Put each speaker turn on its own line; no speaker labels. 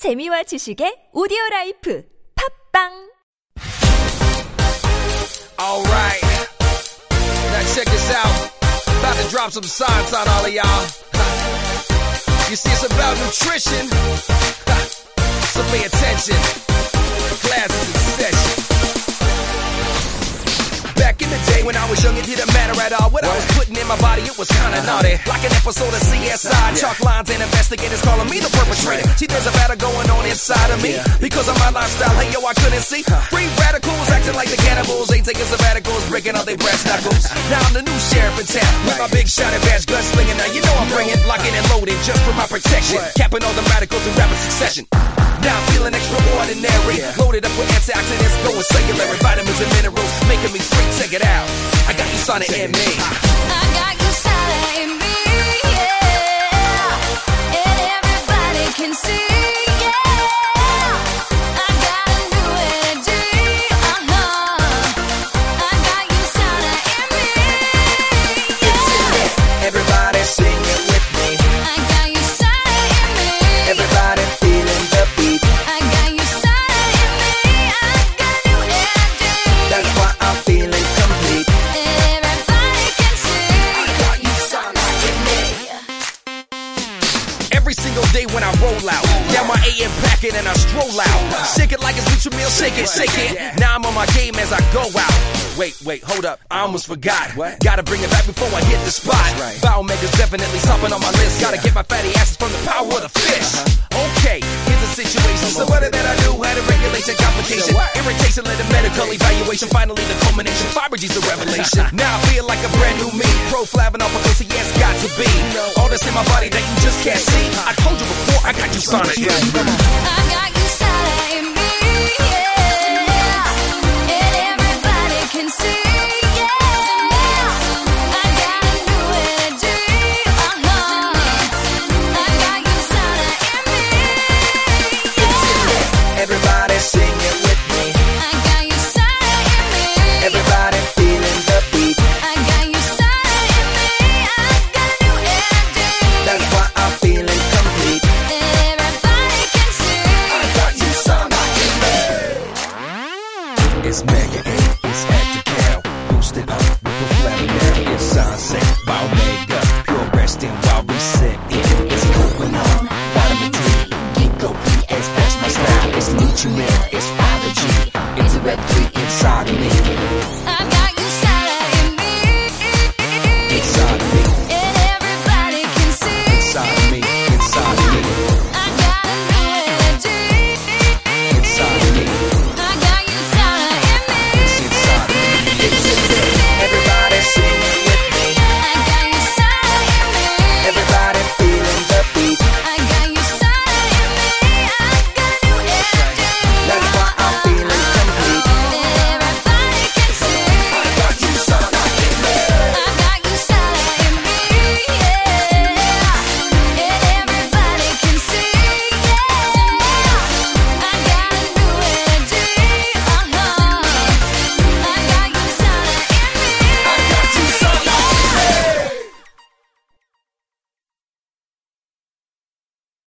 재미와 지식의 오디오 라이프 팝빵
Alright. Now check this out. About to drop some science on all of y'all. You see, it's about nutrition. So pay attention. Class When I was young, it didn't matter at all. What I was putting in my body, it was kinda uh-huh. naughty. Like an episode of CSI. Chalk lines and investigators calling me the perpetrator. See, there's a battle going on inside of me. Because of my lifestyle, hey yo, I couldn't see. Free radicals acting like the cannibals. Ain't taking sabbaticals, breaking all their brass knuckles. Now I'm the new sheriff in town. With my big shot and badge gunslinging. Now you know I'm bringing, locking and loaded just for my protection. Capping all the radicals in rapid succession. Now I'm feeling extraordinary. Loaded up with antioxidants, going cellular, vitamins and minerals, making me free. Check it out. I got
USANA in me. I got
Every single day when I roll out, down my AM packet and I stroll out. Shake it like it's Nutrimeal, shake it, shake it. Now I'm on my game as I go out. Wait, wait, hold up, I almost forgot. What? Gotta bring it back before I hit the spot. BiOmega's definitely stopping on my list. Gotta get my fatty acids from the power of the fish. Uh-huh. Okay, here's the situation. So what did that I a complication. Irritation led to medical evaluation. Finally the culmination. Fibergy's the revelation. Now I feel like a brand new me. Pro off because yeah, it's got to be. All this in my body that you just can't see. I told you before, I got USANA.
I
It's mega, it's active cow. Boosted up with flabby now. It's sunset, Omega. Pure resting while we sit